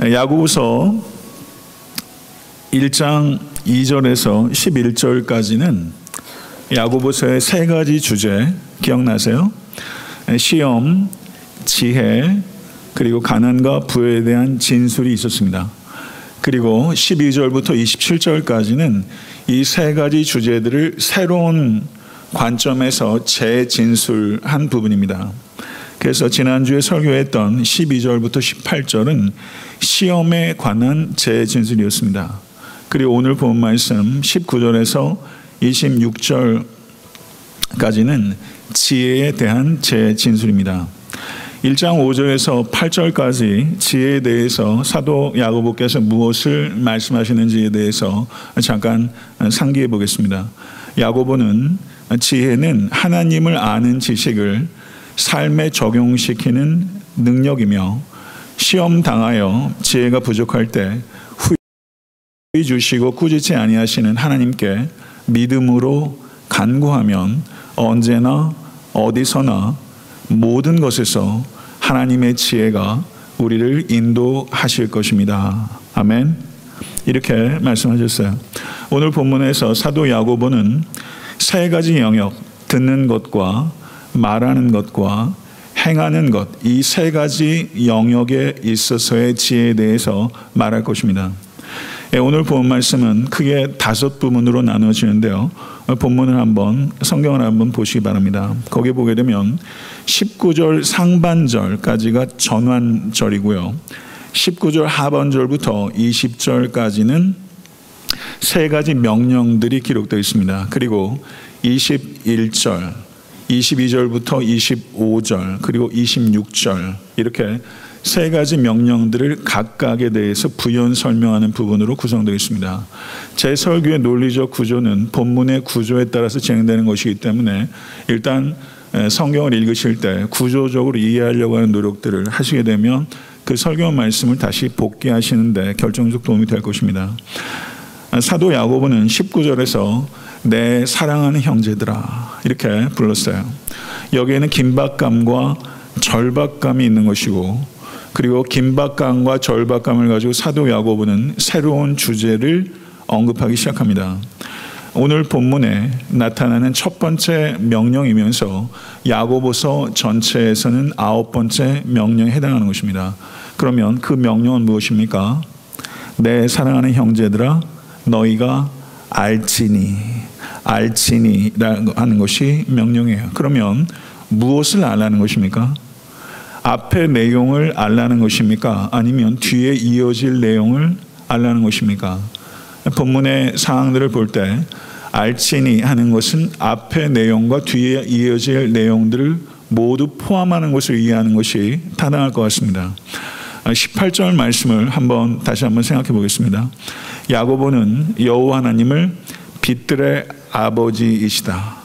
야고보서 1장 2절에서 11절까지는 야고보서의 세 가지 주제 기억나세요? 시험, 지혜, 그리고 가난과 부에 대한 진술이 있었습니다. 그리고 12절부터 27절까지는 이 세 가지 주제들을 새로운 관점에서 재진술한 부분입니다. 그래서 지난주에 설교했던 12절부터 18절은 시험에 관한 재진술이었습니다. 그리고 오늘 본 말씀 19절에서 26절까지는 지혜에 대한 재진술입니다. 1장 5절에서 8절까지 지혜에 대해서 사도 야고보께서 무엇을 말씀하시는지에 대해서 잠깐 상기해 보겠습니다. 야고보는 지혜는 하나님을 아는 지식을 삶에 적용시키는 능력이며 시험 당하여 지혜가 부족할 때 후회 주시고 꾸짖지 아니하시는 하나님께 믿음으로 간구하면 언제나 어디서나 모든 것에서 하나님의 지혜가 우리를 인도하실 것입니다. 아멘. 이렇게 말씀하셨어요. 오늘 본문에서 사도 야고보는 세 가지 영역, 듣는 것과 말하는 것과 행하는 것, 이 세 가지 영역에 있어서의 지혜에 대해서 말할 것입니다. 예, 오늘 본 말씀은 크게 다섯 부분으로 나눠지는데요. 본문을 한번 성경을 한번 보시기 바랍니다. 거기 보게 되면 19절 상반절까지가 전환절이고요. 19절 하반절부터 20절까지는 세 가지 명령들이 기록되어 있습니다. 그리고 21절, 22절부터 25절, 그리고 26절 이렇게 세 가지 명령들을 각각에 대해서 부연 설명하는 부분으로 구성되어 있습니다. 제 설교의 논리적 구조는 본문의 구조에 따라서 진행되는 것이기 때문에 일단 성경을 읽으실 때 구조적으로 이해하려고 하는 노력들을 하시게 되면 그 설교 말씀을 다시 복귀하시는데 결정적 도움이 될 것입니다. 사도 야고보는 19절에서 내 사랑하는 형제들아 이렇게 불렀어요. 여기에는 긴박감과 절박감이 있는 것이고 그리고 긴박감과 절박감을 가지고 사도 야고보는 새로운 주제를 언급하기 시작합니다. 오늘 본문에 나타나는 첫 번째 명령이면서 야고보서 전체에서는 아홉 번째 명령에 해당하는 것입니다. 그러면 그 명령은 무엇입니까? 내 사랑하는 형제들아 너희가 알지니 알지니라고 하는 것이 명령이에요. 그러면 무엇을 알라는 것입니까? 앞의 내용을 알라는 것입니까? 아니면 뒤에 이어질 내용을 알라는 것입니까? 본문의 상황들을 볼 때 알지니 하는 것은 앞의 내용과 뒤에 이어질 내용들을 모두 포함하는 것을 이해하는 것이 타당할 것 같습니다. 18절 말씀을 한번 다시 한번 생각해 보겠습니다. 야고보는 여호와 하나님을 빛들의 아버지이시다.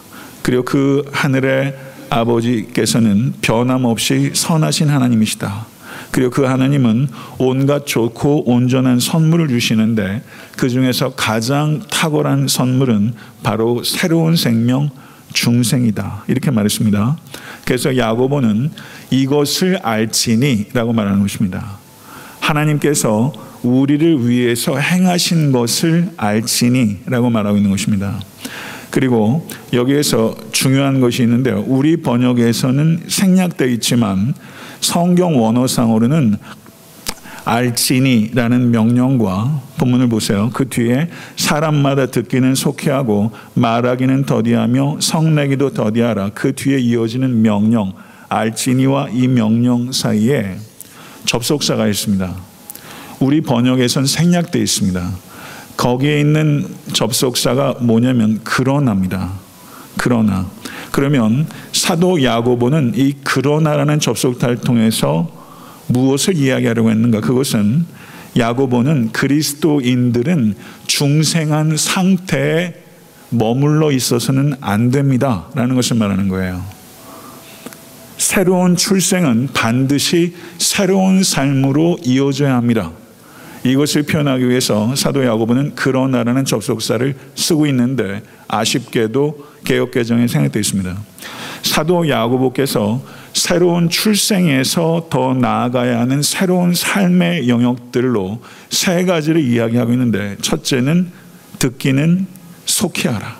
그리고 그 하늘의 아버지께서는 변함없이 선하신 하나님이시다. 그리고 그 하나님은 온갖 좋고 온전한 선물을 주시는데 그 중에서 가장 탁월한 선물은 바로 새로운 생명 중생이다. 이렇게 말했습니다. 그래서 야고보는 이것을 알지니라고 말하는 것입니다. 하나님께서 우리를 위해서 행하신 것을 알지니라고 말하고 있는 것입니다. 그리고 여기에서 중요한 것이 있는데요. 우리 번역에서는 생략되어 있지만 성경 원어상으로는 알지니라는 명령과 본문을 보세요. 그 뒤에 사람마다 듣기는 속히하고 말하기는 더디하며 성내기도 더디하라. 그 뒤에 이어지는 명령 알지니와 이 명령 사이에 접속사가 있습니다. 우리 번역에선 생략되어 있습니다. 거기에 있는 접속사가 뭐냐면 그러나입니다. 그러나. 그러면 사도 야고보는 이 그러나라는 접속사를 통해서 무엇을 이야기하려고 했는가? 그것은 야고보는 그리스도인들은 중생한 상태에 머물러 있어서는 안 됩니다. 라는 것을 말하는 거예요. 새로운 출생은 반드시 새로운 삶으로 이어져야 합니다. 이것을 표현하기 위해서 사도 야고보는 그러나라는 접속사를 쓰고 있는데 아쉽게도 개혁 개정에 생략되어 있습니다. 사도 야고보께서 새로운 출생에서 더 나아가야 하는 새로운 삶의 영역들로 세 가지를 이야기하고 있는데 첫째는 듣기는 속히 하라.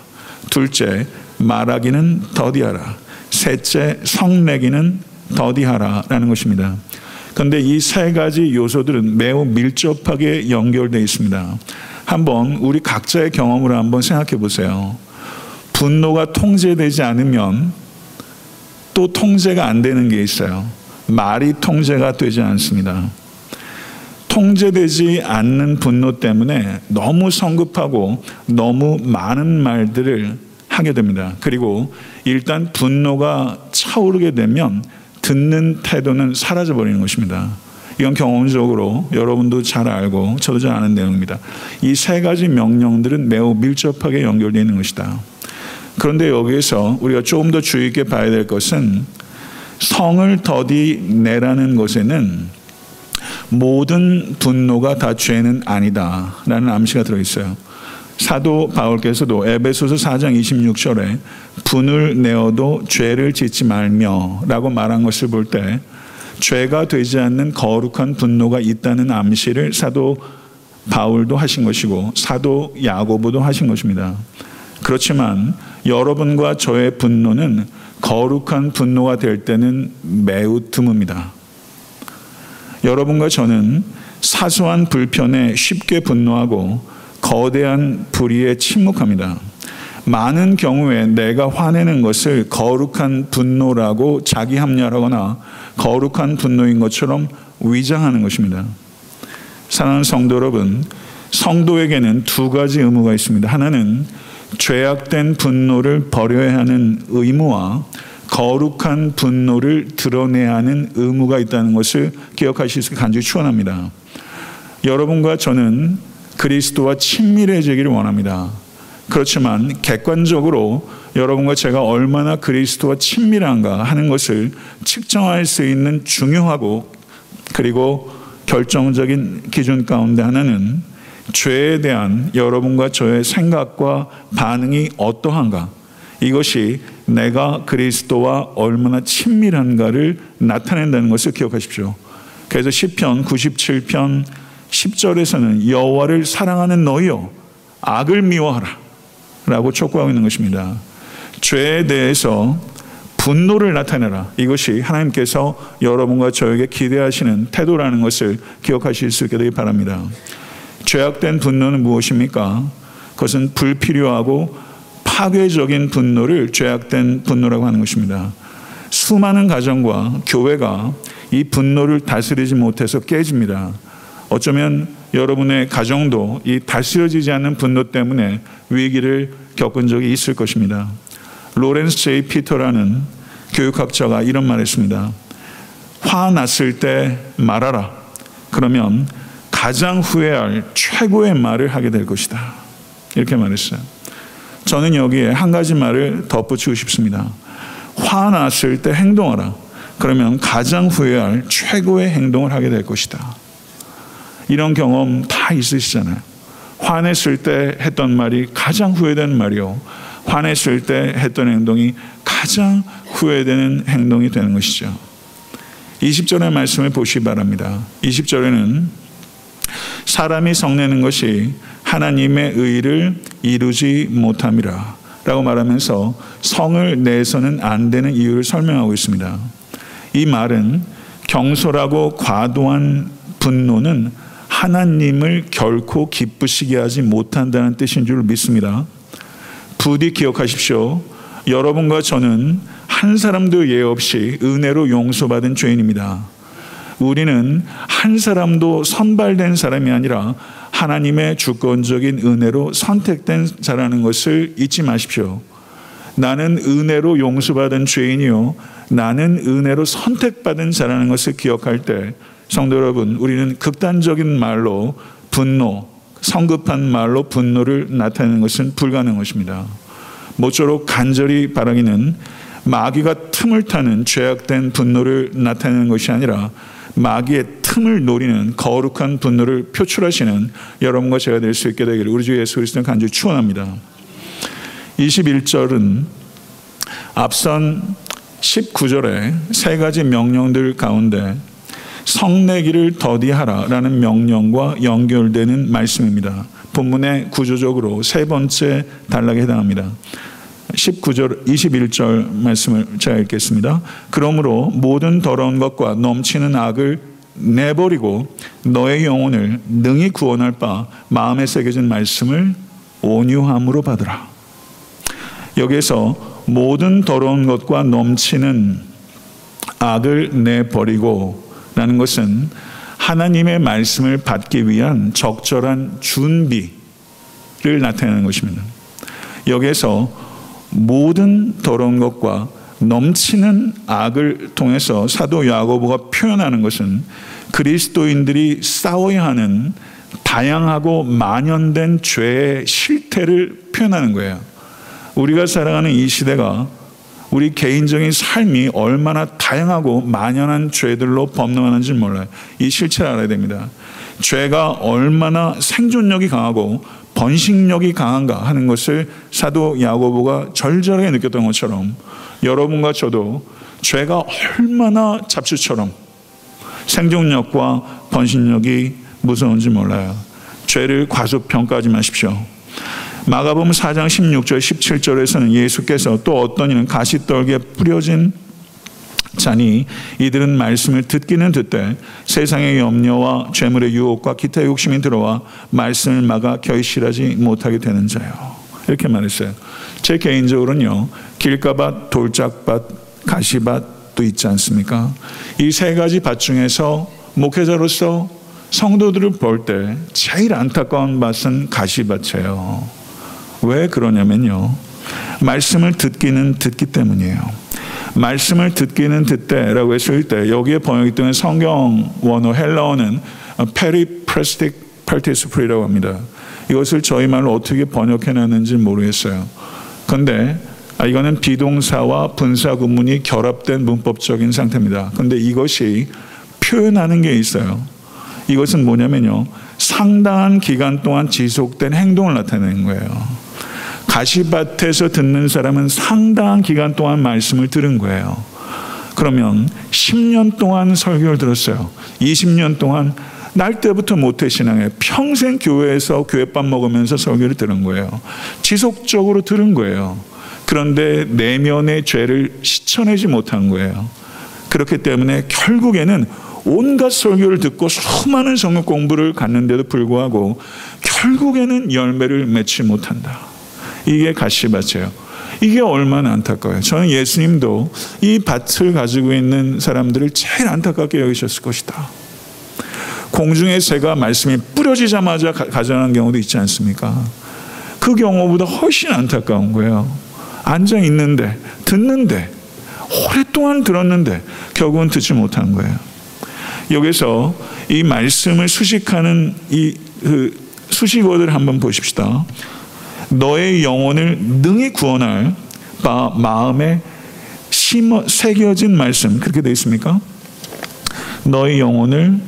둘째 말하기는 더디하라. 셋째 성내기는 더디하라라는 것입니다. 그런데 이 세 가지 요소들은 매우 밀접하게 연결되어 있습니다. 한번 우리 각자의 경험으로 한번 생각해 보세요. 분노가 통제되지 않으면 또 통제가 안 되는 게 있어요. 말이 통제가 되지 않습니다. 통제되지 않는 분노 때문에 너무 성급하고 너무 많은 말들을 하게 됩니다. 그리고 일단 분노가 차오르게 되면 듣는 태도는 사라져 버리는 것입니다. 이건 경험적으로 여러분도 잘 알고 저도 잘 아는 내용입니다. 이 세 가지 명령들은 매우 밀접하게 연결되어 있는 것이다. 그런데 여기에서 우리가 조금 더 주의 있게 봐야 될 것은 성을 더디 내라는 것에는 모든 분노가 다 죄는 아니다라는 암시가 들어 있어요. 사도 바울께서도 에베소서 4장 26절에 분을 내어도 죄를 짓지 말며라고 말한 것을 볼 때 죄가 되지 않는 거룩한 분노가 있다는 암시를 사도 바울도 하신 것이고 사도 야고보도 하신 것입니다. 그렇지만 여러분과 저의 분노는 거룩한 분노가 될 때는 매우 드뭅니다. 여러분과 저는 사소한 불편에 쉽게 분노하고 거대한 불의에 침묵합니다. 많은 경우에 내가 화내는 것을 거룩한 분노라고 자기 합리화하거나 거룩한 분노인 것처럼 위장하는 것입니다. 사랑하는 성도 여러분, 성도에게는 두 가지 의무가 있습니다. 하나는 죄악된 분노를 버려야 하는 의무와 거룩한 분노를 드러내야 하는 의무가 있다는 것을 기억하실 수 간절히 축원합니다. 여러분과 저는 그리스도와 친밀해지기를 원합니다. 그렇지만 객관적으로 여러분과 제가 얼마나 그리스도와 친밀한가 하는 것을 측정할 수 있는 중요하고 그리고 결정적인 기준 가운데 하나는 죄에 대한 여러분과 저의 생각과 반응이 어떠한가 이것이 내가 그리스도와 얼마나 친밀한가를 나타낸다는 것을 기억하십시오. 그래서 시편 97편 10절에서는 여호와를 사랑하는 너희여 악을 미워하라 라고 촉구하고 있는 것입니다. 죄에 대해서 분노를 나타내라. 이것이 하나님께서 여러분과 저에게 기대하시는 태도라는 것을 기억하실 수 있게 되기 바랍니다. 죄악된 분노는 무엇입니까? 그것은 불필요하고 파괴적인 분노를 죄악된 분노라고 하는 것입니다. 수많은 가정과 교회가 이 분노를 다스리지 못해서 깨집니다. 어쩌면 여러분의 가정도 이 다스려지지 않는 분노 때문에 위기를 겪은 적이 있을 것입니다. 로렌스 제이 피터라는 교육학자가 이런 말 했습니다. 화났을 때 말하라. 그러면 가장 후회할 최고의 말을 하게 될 것이다. 이렇게 말했어요. 저는 여기에 한 가지 말을 덧붙이고 싶습니다. 화났을 때 행동하라. 그러면 가장 후회할 최고의 행동을 하게 될 것이다. 이런 경험 다 있으시잖아요. 화냈을 때 했던 말이 가장 후회되는 말이요. 화냈을 때 했던 행동이 가장 후회되는 행동이 되는 것이죠. 20절의 말씀을 보시기 바랍니다. 20절에는 사람이 성내는 것이 하나님의 의를 이루지 못함이라 라고 말하면서 성을 내서는 안 되는 이유를 설명하고 있습니다. 이 말은 경솔하고 과도한 분노는 하나님을 결코 기쁘시게 하지 못한다는 뜻인 줄 믿습니다. 부디 기억하십시오. 여러분과 저는 한 사람도 예 없이 은혜로 용서받은 죄인입니다. 우리는 한 사람도 선발된 사람이 아니라 하나님의 주권적인 은혜로 선택된 자라는 것을 잊지 마십시오. 나는 은혜로 용서받은 죄인이요. 나는 은혜로 선택받은 자라는 것을 기억할 때 성도 여러분, 우리는 극단적인 말로 분노, 성급한 말로 분노를 나타내는 것은 불가능한 것입니다. 모쪼록 간절히 바라기는 마귀가 틈을 타는 죄악된 분노를 나타내는 것이 아니라 마귀의 틈을 노리는 거룩한 분노를 표출하시는 여러분과 제가 될 수 있게 되기를 우리 주 예수 그리스도는 간절히 축원합니다. 21절은 앞선 19절에 세 가지 명령들 가운데 성내기를 더디하라라는 명령과 연결되는 말씀입니다. 본문의 구조적으로 세 번째 단락에 해당합니다. 19절 21절 말씀을 제가 읽겠습니다. 그러므로 모든 더러운 것과 넘치는 악을 내버리고 너의 영혼을 능히 구원할 바 마음에 새겨진 말씀을 온유함으로 받으라. 여기에서 모든 더러운 것과 넘치는 악을 내버리고 라는 것은 하나님의 말씀을 받기 위한 적절한 준비를 나타내는 것입니다. 여기에서 모든 더러운 것과 넘치는 악을 통해서 사도 야고보가 표현하는 것은 그리스도인들이 싸워야 하는 다양하고 만연된 죄의 실태를 표현하는 거예요. 우리가 살아가는 이 시대가 우리 개인적인 삶이 얼마나 다양하고 만연한 죄들로 범람하는지 몰라요. 이 실체를 알아야 됩니다. 죄가 얼마나 생존력이 강하고 번식력이 강한가 하는 것을 사도 야고보가 절절하게 느꼈던 것처럼 여러분과 저도 죄가 얼마나 잡초처럼 생존력과 번식력이 무서운지 몰라요. 죄를 과소평가하지 마십시오. 마가복음 4장 16절 17절에서는 예수께서 또 어떤 이는 가시떨기에 뿌려진 자니 이들은 말씀을 듣기는 듣되 세상의 염려와 죄물의 유혹과 기타 욕심이 들어와 말씀을 막아 결실하지 못하게 되는 자요. 이렇게 말했어요. 제 개인적으로는요. 길가밭, 돌짝밭, 가시밭도 있지 않습니까? 이 세 가지 밭 중에서 목회자로서 성도들을 볼 때 제일 안타까운 밭은 가시밭이에요. 왜 그러냐면요. 말씀을 듣기는 듣기 때문이에요. 말씀을 듣기는 듣되라고 했을 때 여기에 번역되는 성경 원어 헬라어는 periphrastic participle이라고 합니다. 이것을 저희 말로 어떻게 번역해놨는지 모르겠어요. 근데 아, 이거는 비동사와 분사 구문이 결합된 문법적인 상태입니다. 근데 이것이 표현하는 게 있어요. 이것은 뭐냐면요. 상당한 기간 동안 지속된 행동을 나타내는 거예요. 가시밭에서 듣는 사람은 상당한 기간 동안 말씀을 들은 거예요. 그러면 10년 동안 설교를 들었어요. 20년 동안 날 때부터 모태신앙에 평생 교회에서 교회밥 먹으면서 설교를 들은 거예요. 지속적으로 들은 거예요. 그런데 내면의 죄를 씻어내지 못한 거예요. 그렇기 때문에 결국에는 온갖 설교를 듣고 수많은 성경 공부를 갔는데도 불구하고 결국에는 열매를 맺지 못한다. 이게 가시밭이에요. 이게 얼마나 안타까워요. 저는 예수님도 이 밭을 가지고 있는 사람들을 제일 안타깝게 여기셨을 것이다. 공중의 새가 말씀이 뿌려지자마자 가져가는 경우도 있지 않습니까? 그 경우보다 훨씬 안타까운 거예요. 앉아 있는데, 듣는데, 오랫동안 들었는데, 결국은 듣지 못한 거예요. 여기서 이 말씀을 수식하는 이 그 수식어들 한번 보십시다. 너의 영혼을 능히 구원할 바 마음에 심어 새겨진 말씀 그렇게 되어 있습니까? 너의 영혼을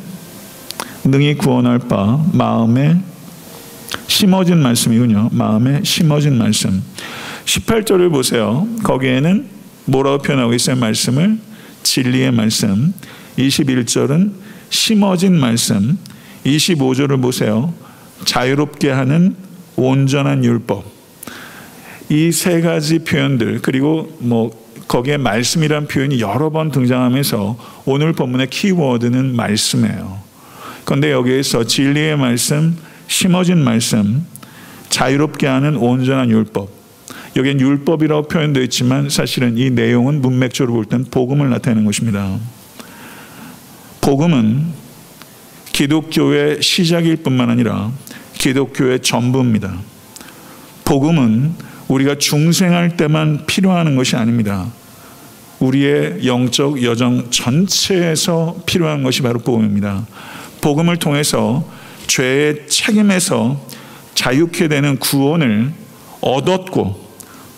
능히 구원할 바 마음에 심어진 말씀이군요. 마음에 심어진 말씀. 18절을 보세요. 거기에는 뭐라고 표현하고 있어요? 말씀을 진리의 말씀. 21절은 심어진 말씀. 25절을 보세요. 자유롭게 하는 온전한 율법. 이 세 가지 표현들 그리고 뭐 거기에 말씀이란 표현이 여러 번 등장하면서 오늘 본문의 키워드는 말씀이에요. 그런데 여기에서 진리의 말씀, 심어진 말씀, 자유롭게 하는 온전한 율법. 여기엔 율법이라고 표현되어 있지만 사실은 이 내용은 문맥적으로 볼 땐 복음을 나타내는 것입니다. 복음은 기독교의 시작일 뿐만 아니라 기독교의 전부입니다. 복음은 우리가 중생할 때만 필요하는 것이 아닙니다. 우리의 영적 여정 전체에서 필요한 것이 바로 복음입니다. 복음을 통해서 죄의 책임에서 자유케 되는 구원을 얻었고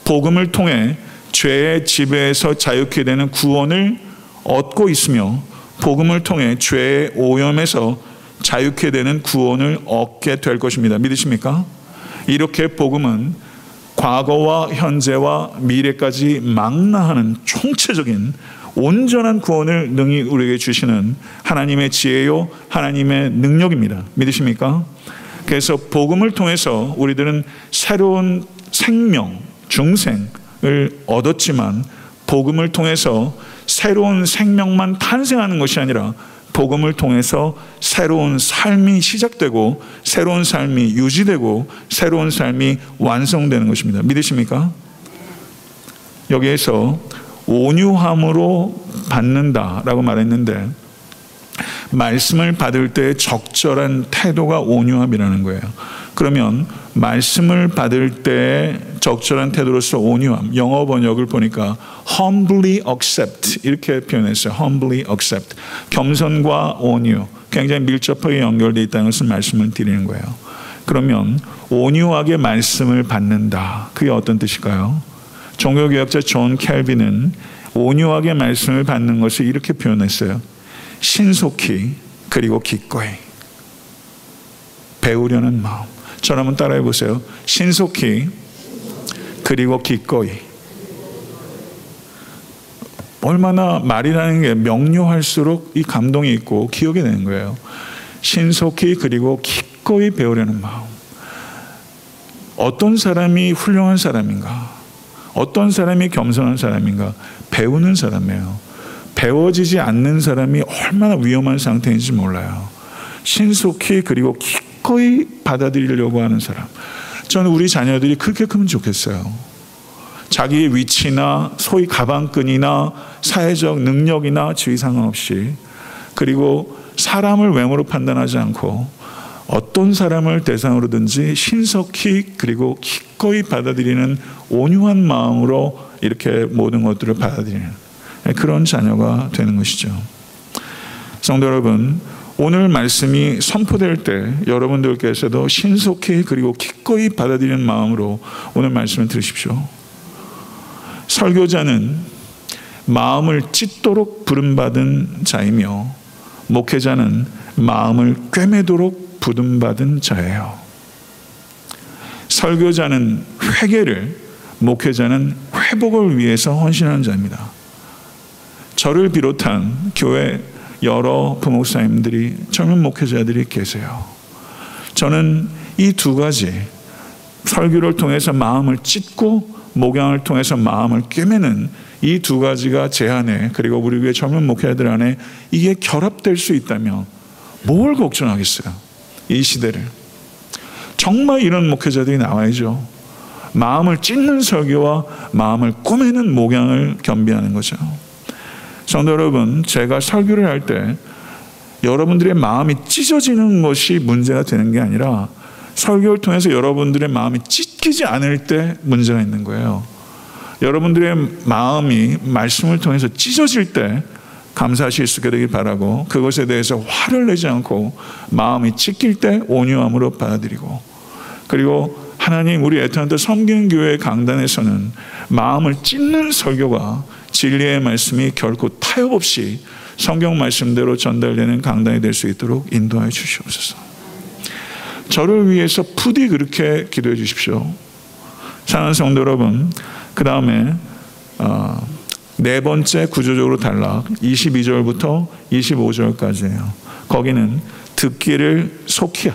복음을 통해 죄의 지배에서 자유케 되는 구원을 얻고 있으며 복음을 통해 죄의 오염에서 자유케 되는 구원을 얻게 될 것입니다. 믿으십니까? 이렇게 복음은 과거와 현재와 미래까지 망라하는 총체적인 온전한 구원을 능히 우리에게 주시는 하나님의 지혜요, 하나님의 능력입니다. 믿으십니까? 그래서 복음을 통해서 우리들은 새로운 생명, 중생을 얻었지만 복음을 통해서 새로운 생명만 탄생하는 것이 아니라 복음을 통해서 새로운 삶이 시작되고 새로운 삶이 유지되고 새로운 삶이 완성되는 것입니다. 믿으십니까? 여기에서 온유함으로 받는다라고 말했는데 말씀을 받을 때 적절한 태도가 온유함이라는 거예요. 그러면 말씀을 받을 때 적절한 태도로서 온유함. 영어 번역을 보니까 humbly accept 이렇게 표현했어요. humbly accept. 겸손과 온유. 굉장히 밀접하게 연결되어 있다는 것을 말씀을 드리는 거예요. 그러면 온유하게 말씀을 받는다. 그게 어떤 뜻일까요? 종교개혁자 존 캘빈은 온유하게 말씀을 받는 것을 이렇게 표현했어요. 신속히 그리고 기꺼이 배우려는 마음. 저를 한번 따라해 보세요. 신속히 그리고 기꺼이. 얼마나 말이라는 게 명료할수록 이 감동이 있고 기억이 되는 거예요. 신속히 그리고 기꺼이 배우려는 마음. 어떤 사람이 훌륭한 사람인가? 어떤 사람이 겸손한 사람인가? 배우는 사람이에요. 배워지지 않는 사람이 얼마나 위험한 상태인지 몰라요. 신속히 그리고 기꺼이 받아들이려고 하는 사람. 저는 우리 자녀들이 그렇게 크면 좋겠어요. 자기의 위치나 소위 가방끈이나 사회적 능력이나 지위 상관없이 그리고 사람을 외모로 판단하지 않고 어떤 사람을 대상으로든지 신속히 그리고 기꺼이 받아들이는 온유한 마음으로 이렇게 모든 것들을 받아들이는 그런 자녀가 되는 것이죠. 성도 여러분, 오늘 말씀이 선포될 때 여러분들께서도 신속히 그리고 기꺼이 받아들이는 마음으로 오늘 말씀을 들으십시오. 설교자는 마음을 찢도록 부름받은 자이며 목회자는 마음을 꿰매도록 부름받은 자예요. 설교자는 회개를, 목회자는 회복을 위해서 헌신하는 자입니다. 저를 비롯한 교회 여러 부목사님들이 젊은 목회자들이 계세요. 저는 이 두 가지 설교를 통해서 마음을 찢고 목양을 통해서 마음을 꿰매는 이 두 가지가 제 안에 그리고 우리 교회 젊은 목회자들 안에 이게 결합될 수 있다면 뭘 걱정하겠어요? 이 시대를 정말 이런 목회자들이 나와야죠. 마음을 찢는 설교와 마음을 꾸매는 목양을 겸비하는 거죠. 성도 여러분, 제가 설교를 할 때 여러분들의 마음이 찢어지는 것이 문제가 되는 게 아니라 설교를 통해서 여러분들의 마음이 찢기지 않을 때 문제가 있는 거예요. 여러분들의 마음이 말씀을 통해서 찢어질 때 감사하실 수 있게 되길 바라고 그것에 대해서 화를 내지 않고 마음이 찢길 때 온유함으로 받아들이고 그리고 하나님 우리 에트란타 섬기는 교회 강단에서는 마음을 찢는 설교가 진리의 말씀이 결코 타협 없이 성경 말씀대로 전달되는 강단이 될 수 있도록 인도하여 주시옵소서. 저를 위해서 부디 그렇게 기도해 주십시오. 사랑하는 성도 여러분, 그 다음에 어, 네 번째 구조적으로 단락 22절부터 25절까지예요. 거기는 듣기를 속히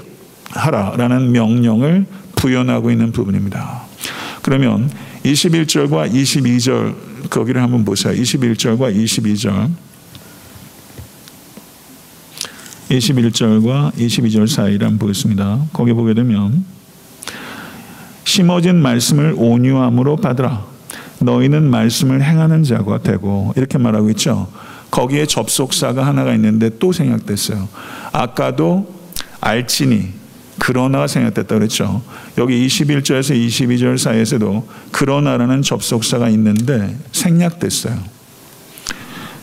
하라라는 명령을 부연하고 있는 부분입니다. 그러면 21절과 22절 거기를 한번 보세요. 21절과 22절. 21절과 22절 사이를 한번 보겠습니다. 거기 보게 되면 심어진 말씀을 온유함으로 받으라. 너희는 말씀을 행하는 자가 되고 이렇게 말하고 있죠. 거기에 접속사가 하나가 있는데 또 생략됐어요. 아까도 알지니 그러나가 생략됐다 그랬죠. 여기 21절에서 22절 사이에서도 그러나라는 접속사가 있는데 생략됐어요.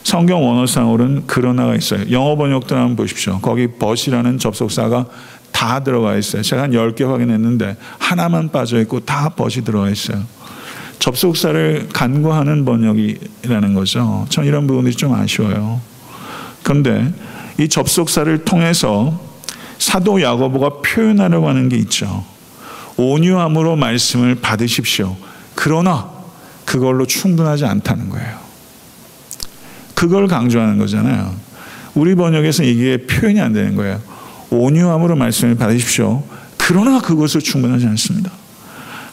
성경 원어상으로는 그러나가 있어요. 영어 번역도 한번 보십시오. 거기 벗이라는 접속사가 다 들어가 있어요. 제가 한 10개 확인했는데 하나만 빠져 있고 다 벗이 들어가 있어요. 접속사를 간과하는 번역이라는 거죠. 전 이런 부분이 좀 아쉬워요. 그런데 이 접속사를 통해서 사도 야고보가 표현하려고 하는 게 있죠. 온유함으로 말씀을 받으십시오. 그러나 그걸로 충분하지 않다는 거예요. 그걸 강조하는 거잖아요. 우리 번역에서 이게 표현이 안 되는 거예요. 온유함으로 말씀을 받으십시오. 그러나 그것을 충분하지 않습니다.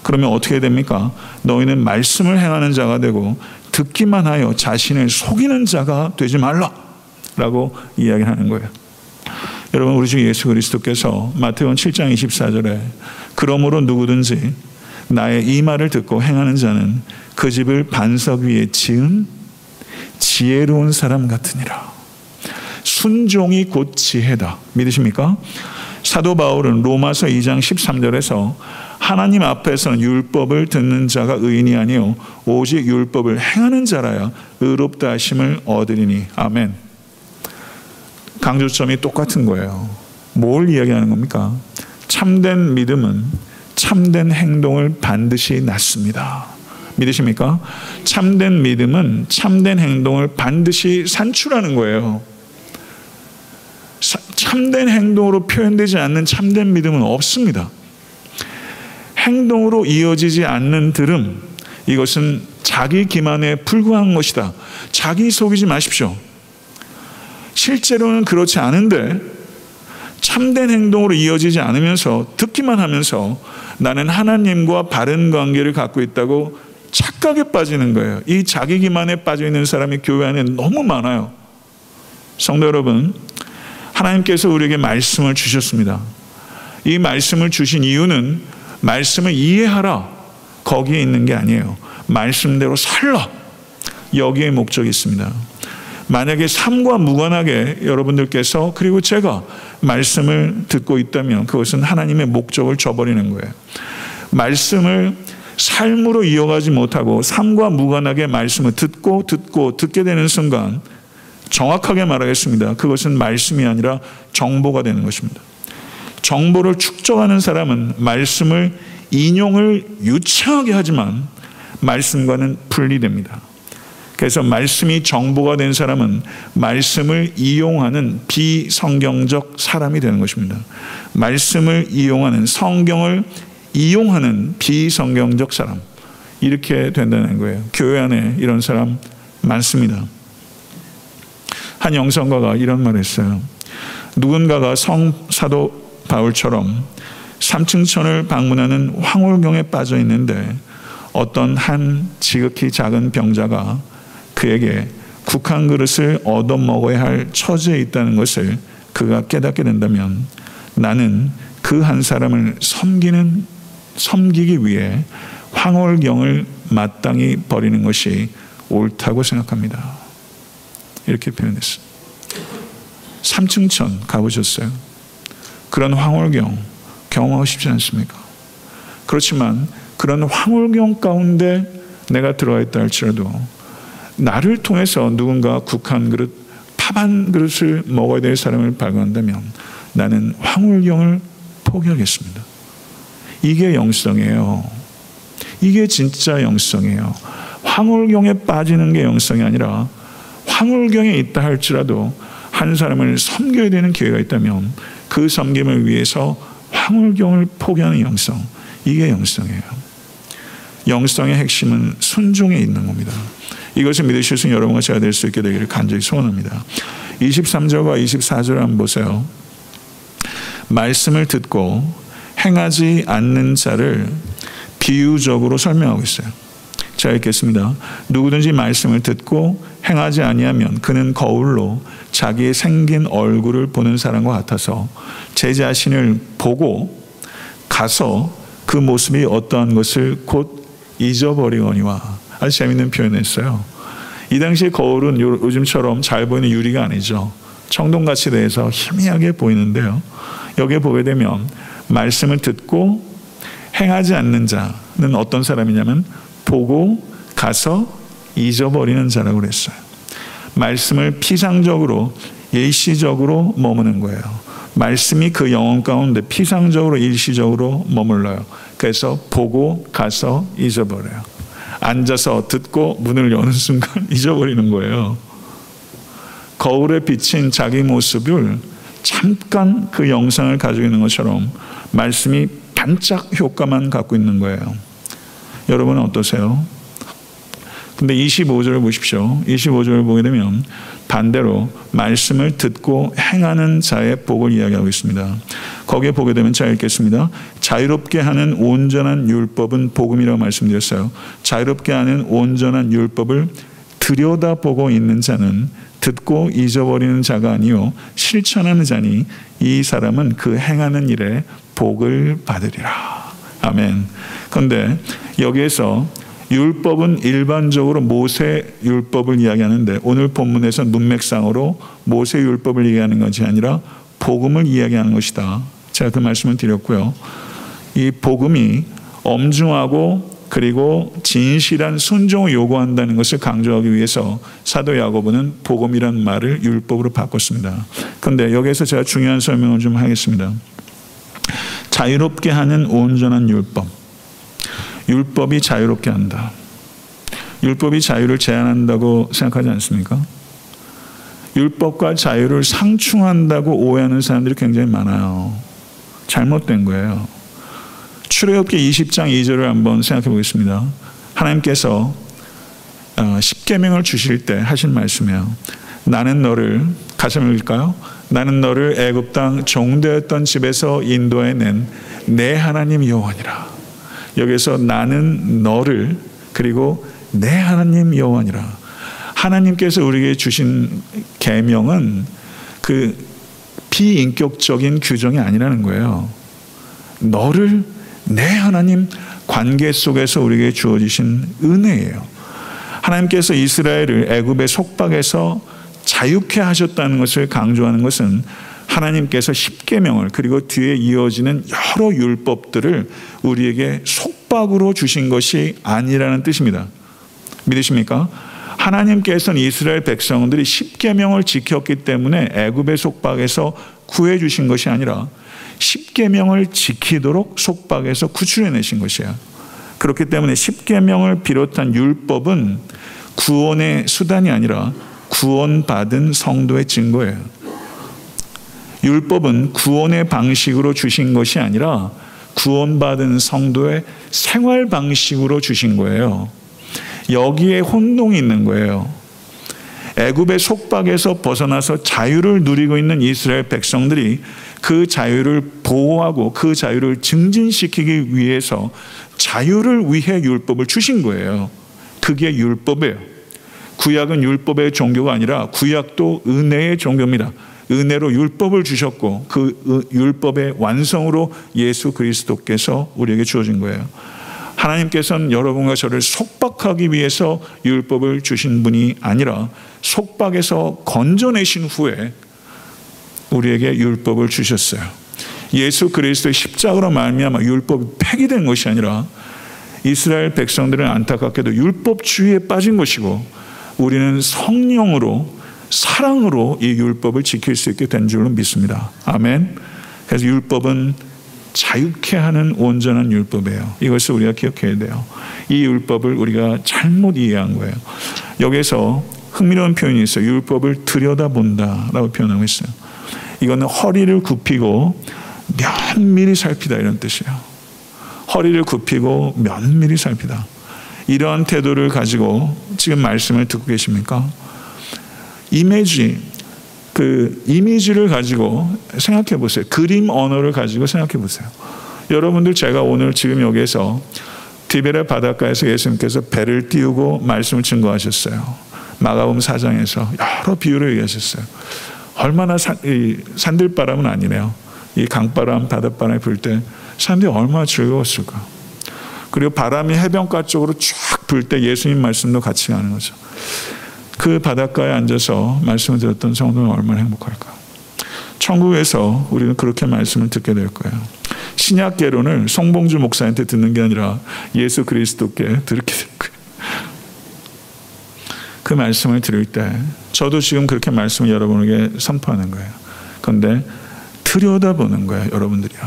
그러면 어떻게 됩니까? 너희는 말씀을 행하는 자가 되고 듣기만 하여 자신을 속이는 자가 되지 말라. 라고 이야기하는 거예요. 여러분 우리 주 예수 그리스도께서 마태복음 7장 24절에 그러므로 누구든지 나의 이 말을 듣고 행하는 자는 그 집을 반석 위에 지은 지혜로운 사람 같으니라. 순종이 곧 지혜다. 믿으십니까? 사도 바울은 로마서 2장 13절에서 하나님 앞에서는 율법을 듣는 자가 의인이 아니요 오직 율법을 행하는 자라야 의롭다 하심을 얻으리니 아멘. 강조점이 똑같은 거예요. 뭘 이야기하는 겁니까? 참된 믿음은 참된 행동을 반드시 낳습니다. 믿으십니까? 참된 믿음은 참된 행동을 반드시 산출하는 거예요. 참된 행동으로 표현되지 않는 참된 믿음은 없습니다. 행동으로 이어지지 않는 들음, 이것은 자기 기만에 불과한 것이다. 자기 속이지 마십시오. 실제로는 그렇지 않은데 참된 행동으로 이어지지 않으면서 듣기만 하면서 나는 하나님과 바른 관계를 갖고 있다고 착각에 빠지는 거예요. 이 자기 기만에 빠져 있는 사람이 교회 안에 너무 많아요. 성도 여러분, 하나님께서 우리에게 말씀을 주셨습니다. 이 말씀을 주신 이유는 말씀을 이해하라. 거기에 있는 게 아니에요. 말씀대로 살라. 여기에 목적이 있습니다. 만약에 삶과 무관하게 여러분들께서 그리고 제가 말씀을 듣고 있다면 그것은 하나님의 목적을 저버리는 거예요. 말씀을 삶으로 이어가지 못하고 삶과 무관하게 말씀을 듣고 듣고 듣게 되는 순간 정확하게 말하겠습니다. 그것은 말씀이 아니라 정보가 되는 것입니다. 정보를 축적하는 사람은 말씀을 인용을 유창하게 하지만 말씀과는 분리됩니다. 그래서 말씀이 정보가 된 사람은 말씀을 이용하는 비성경적 사람이 되는 것입니다. 말씀을 이용하는 성경을 이용하는 비성경적 사람. 이렇게 된다는 거예요. 교회 안에 이런 사람 많습니다. 한 영성가가 이런 말을 했어요. 누군가가 성 사도 바울처럼 삼층천을 방문하는 황홀경에 빠져 있는데 어떤 한 지극히 작은 병자가 그에게 국한 그릇을 얻어 먹어야 할 처지에 있다는 것을 그가 깨닫게 된다면 나는 그 한 사람을 섬기는 섬기기 위해 황홀경을 마땅히 버리는 것이 옳다고 생각합니다. 이렇게 표현했어요. 삼층천 가보셨어요? 그런 황홀경 경험하고 싶지 않습니까? 그렇지만 그런 황홀경 가운데 내가 들어가 있다 할지라도 나를 통해서 누군가 국 한 그릇, 팝한 그릇을 먹어야 될 사람을 발견한다면 나는 황홀경을 포기하겠습니다. 이게 영성이에요. 이게 진짜 영성이에요. 황홀경에 빠지는 게 영성이 아니라 황홀경에 있다 할지라도 한 사람을 섬겨야 되는 기회가 있다면 그 섬김을 위해서 황홀경을 포기하는 영성. 이게 영성이에요. 영성의 핵심은 순종에 있는 겁니다. 이것을 믿으실 수 있는 여러분과 제가 될 수 있게 되기를 간절히 소원합니다. 23절과 24절 한번 보세요. 말씀을 듣고 행하지 않는 자를 비유적으로 설명하고 있어요. 자 읽겠습니다. 누구든지 말씀을 듣고 행하지 아니하면 그는 거울로 자기의 생긴 얼굴을 보는 사람과 같아서 제 자신을 보고 가서 그 모습이 어떠한 것을 곧 잊어버리거니와 아주 재밌는 표현했어요. 이 당시에 거울은 요즘처럼 잘 보이는 유리가 아니죠. 청동같이 돼서 희미하게 보이는데요. 여기에 보게 되면 말씀을 듣고 행하지 않는 자는 어떤 사람이냐면 보고 가서 잊어버리는 자라고 그랬어요. 말씀을 피상적으로 일시적으로 머무는 거예요. 말씀이 그 영혼 가운데 피상적으로 일시적으로 머물러요. 그래서 보고 가서 잊어버려요. 앉아서 듣고 문을 여는 순간 잊어버리는 거예요. 거울에 비친 자기 모습을 잠깐 그 영상을 가지고 있는 것처럼 말씀이 반짝 효과만 갖고 있는 거예요. 여러분은 어떠세요? 근데 25절을 보십시오. 25절을 보게 되면 반대로 말씀을 듣고 행하는 자의 복을 이야기하고 있습니다. 거기에 보게 되면 자 읽겠습니다. 자유롭게 하는 온전한 율법은 복음이라고 말씀드렸어요. 자유롭게 하는 온전한 율법을 들여다보고 있는 자는 듣고 잊어버리는 자가 아니요 실천하는 자니 이 사람은 그 행하는 일에 복을 받으리라. 아멘. 그런데 여기에서 율법은 일반적으로 모세 율법을 이야기하는데 오늘 본문에서 문맥상으로 모세 율법을 얘기하는 것이 아니라 복음을 이야기하는 것이다. 제가 그 말씀을 드렸고요. 이 복음이 엄중하고 그리고 진실한 순종을 요구한다는 것을 강조하기 위해서 사도 야고보는 복음이란 말을 율법으로 바꿨습니다. 그런데 여기에서 제가 중요한 설명을 좀 하겠습니다. 자유롭게 하는 온전한 율법. 율법이 자유롭게 한다. 율법이 자유를 제한한다고 생각하지 않습니까? 율법과 자유를 상충한다고 오해하는 사람들이 굉장히 많아요. 잘못된 거예요. 출애굽기 20장 2절을 한번 생각해 보겠습니다. 하나님께서 어, 십계명을 주실 때 하신 말씀이에요. 나는 너를 가슴 읽을까요? 나는 너를 애굽 땅 종되었던 집에서 인도해 낸내 하나님 여호와니라. 여기서 나는 너를 그리고 내 하나님 여호와니라. 하나님께서 우리에게 주신 계명은 그 비인격적인 규정이 아니라는 거예요. 너를 내 하나님 관계 속에서 우리에게 주어지신 은혜예요. 하나님께서 이스라엘을 애굽의 속박에서 자유케 하셨다는 것을 강조하는 것은 하나님께서 십계명을 그리고 뒤에 이어지는 여러 율법들을 우리에게 속박으로 주신 것이 아니라는 뜻입니다. 믿으십니까? 하나님께서는 이스라엘 백성들이 십계명을 지켰기 때문에 애굽의 속박에서 구해 주신 것이 아니라 십계명을 지키도록 속박에서 구출해 내신 것이야. 그렇기 때문에 십계명을 비롯한 율법은 구원의 수단이 아니라 구원받은 성도의 증거예요. 율법은 구원의 방식으로 주신 것이 아니라 구원받은 성도의 생활 방식으로 주신 거예요. 여기에 혼동이 있는 거예요. 애굽의 속박에서 벗어나서 자유를 누리고 있는 이스라엘 백성들이 그 자유를 보호하고 그 자유를 증진시키기 위해서 자유를 위해 율법을 주신 거예요. 그게 율법이에요. 구약은 율법의 종교가 아니라 구약도 은혜의 종교입니다. 은혜로 율법을 주셨고 그 율법의 완성으로 예수 그리스도께서 우리에게 주어진 거예요. 하나님께서는 여러분과 저를 속박하기 위해서 율법을 주신 분이 아니라 속박에서 건져내신 후에 우리에게 율법을 주셨어요. 예수 그리스도의 십자가로 말미암아 율법이 폐기된 것이 아니라 이스라엘 백성들은 안타깝게도 율법주의에 빠진 것이고 우리는 성령으로 사랑으로 이 율법을 지킬 수 있게 된 줄로 믿습니다. 아멘. 그래서 율법은 자유케 하는 온전한 율법이에요. 이것을 우리가 기억해야 돼요. 이 율법을 우리가 잘못 이해한 거예요. 여기서 흥미로운 표현이 있어요. 율법을 들여다본다라고 표현하고 있어요. 이거는 허리를 굽히고 면밀히 살피다 이런 뜻이에요. 허리를 굽히고 면밀히 살피다. 이러한 태도를 가지고 지금 말씀을 듣고 계십니까? 이미지, 그 이미지를 가지고 생각해 보세요. 그림 언어를 가지고 생각해 보세요. 여러분들 제가 오늘 지금 여기에서 디베레 바닷가에서 예수님께서 배를 띄우고 말씀을 증거하셨어요. 마가복음 4장에서 여러 비유를 얘기하셨어요. 얼마나 산, 산들바람은 아니네요. 이 강바람, 바닷바람이 불 때 사람들이 얼마나 즐거웠을까. 그리고 바람이 해변가 쪽으로 쫙 불 때 예수님 말씀도 같이 가는 거죠. 그 바닷가에 앉아서 말씀을 들었던 성도는 얼마나 행복할까. 천국에서 우리는 그렇게 말씀을 듣게 될 거예요. 신약계론을 송봉주 목사한테 듣는 게 아니라 예수 그리스도께 듣게 될 거예요. 그 말씀을 들을 때 저도 지금 그렇게 말씀을 여러분에게 선포하는 거예요. 그런데 들여다보는 거예요, 여러분들이요.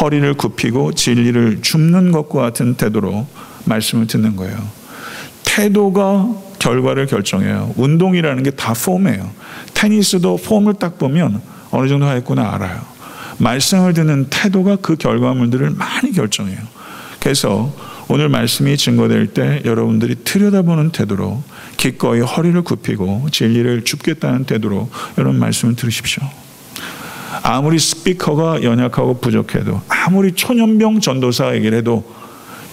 허리를 굽히고 진리를 줍는 것과 같은 태도로 말씀을 듣는 거예요. 태도가 결과를 결정해요. 운동이라는 게 다 폼이에요. 테니스도 폼을 딱 보면 어느 정도 하겠구나 알아요. 말씀을 듣는 태도가 그 결과물들을 많이 결정해요. 그래서 오늘 말씀이 증거될 때 여러분들이 들여다보는 태도로 기꺼이 허리를 굽히고 진리를 줍겠다는 태도로 여러분 말씀을 들으십시오. 아무리 스피커가 연약하고 부족해도 아무리 초년병 전도사 얘기를 해도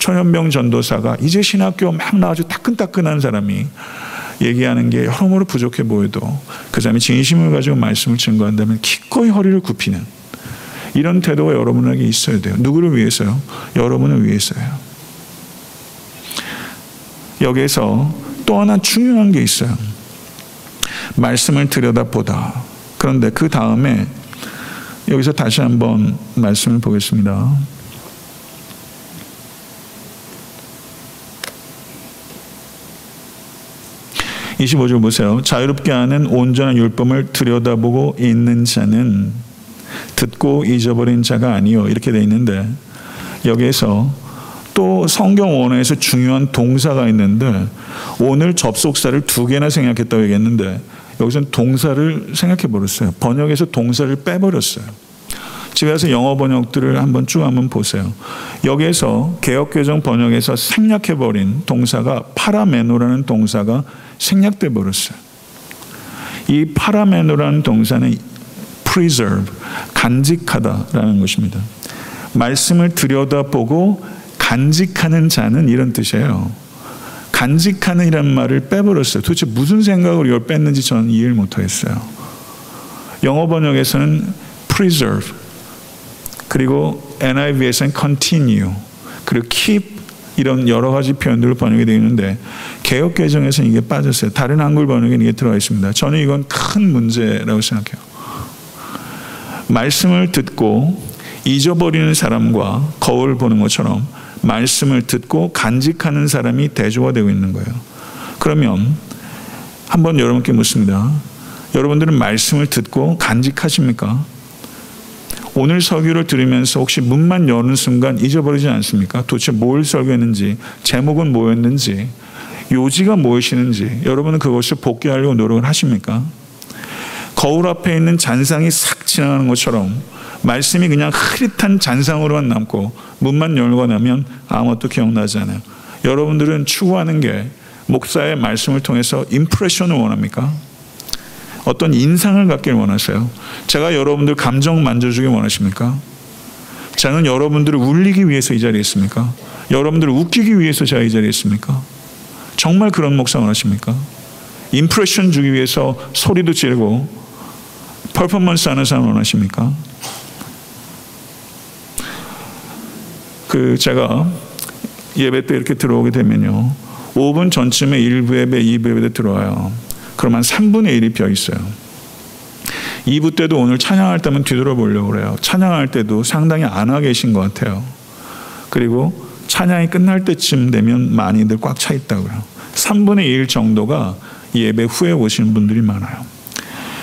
초년병 전도사가 이제 신학교 막 나와서 따끈따끈한 사람이 얘기하는 게 여러모로 부족해 보여도 그 사람이 진심을 가지고 말씀을 증거한다면 기꺼이 허리를 굽히는 이런 태도가 여러분에게 있어야 돼요. 누구를 위해서요? 여러분을 위해서요. 여기에서 또 하나 중요한 게 있어요. 말씀을 들여다보다. 그런데 그 다음에 여기서 다시 한번 말씀을 보겠습니다. 25절 보세요. 자유롭게 하는 온전한 율법을 들여다보고 있는 자는 듣고 잊어버린 자가 아니요. 이렇게 돼 있는데 여기에서 또 성경 원어에서 중요한 동사가 있는데 오늘 접속사를 두 개나 생각했다고 얘기했는데 여기서는 동사를 생각해 버렸어요. 번역에서 동사를 빼버렸어요. 집에 가서 영어 번역들을 한번 쭉 한번 보세요. 여기에서 개혁개정 번역에서 생략해 버린 동사가 파라메노라는 동사가 생략돼 버렸어요. 이 파라메노라는 동사는 preserve, 간직하다라는 것입니다. 말씀을 들여다보고 간직하는 자는 이런 뜻이에요. 간직하는 이란 말을 빼버렸어요. 도대체 무슨 생각으로 이걸 뺐는지 저는 이해를 못하겠어요. 영어 번역에서는 preserve, 그리고 NIV에서는 continue, 그리고 keep 이런 여러 가지 표현들로 번역이 되어 있는데 개혁 개정에서는 이게 빠졌어요. 다른 한글 번역에는 이게 들어가 있습니다. 저는 이건 큰 문제라고 생각해요. 말씀을 듣고 잊어버리는 사람과 거울 보는 것처럼 말씀을 듣고 간직하는 사람이 대조화되고 있는 거예요. 그러면 한번 여러분께 묻습니다. 여러분들은 말씀을 듣고 간직하십니까? 오늘 설교를 들으면서 혹시 문만 여는 순간 잊어버리지 않습니까? 도대체 뭘 설교했는지, 제목은 뭐였는지, 요지가 무엇이는지 여러분은 그것을 복귀하려고 노력을 하십니까? 거울 앞에 있는 잔상이 싹 지나가는 것처럼 말씀이 그냥 흐릿한 잔상으로만 남고 문만 열고 나면 아무것도 기억나지 않아요. 여러분들은 추구하는 게 목사의 말씀을 통해서 임프레션을 원합니까? 어떤 인상을 갖길 원하세요? 제가 여러분들 감정 만져주기 원하십니까? 저는 여러분들을 울리기 위해서 이 자리에 있습니까? 여러분들을 웃기기 위해서 제가 이 자리에 있습니까? 정말 그런 목사 원하십니까? 임프레션 주기 위해서 소리도 지르고 퍼포먼스 하는 사람 원하십니까? 그 제가 예배 때 이렇게 들어오게 되면요. 5분 전쯤에 1부 예배, 2부 예배 들어와요. 그러면 3분의 1이 비어 있어요. 2부 때도 오늘 찬양할 때면 뒤돌아보려고 그래요. 찬양할 때도 상당히 안와 계신 것 같아요. 그리고 찬양이 끝날 때쯤 되면 많이들 꽉 차 있다고요. 3분의 1 정도가 예배 후에 오시는 분들이 많아요.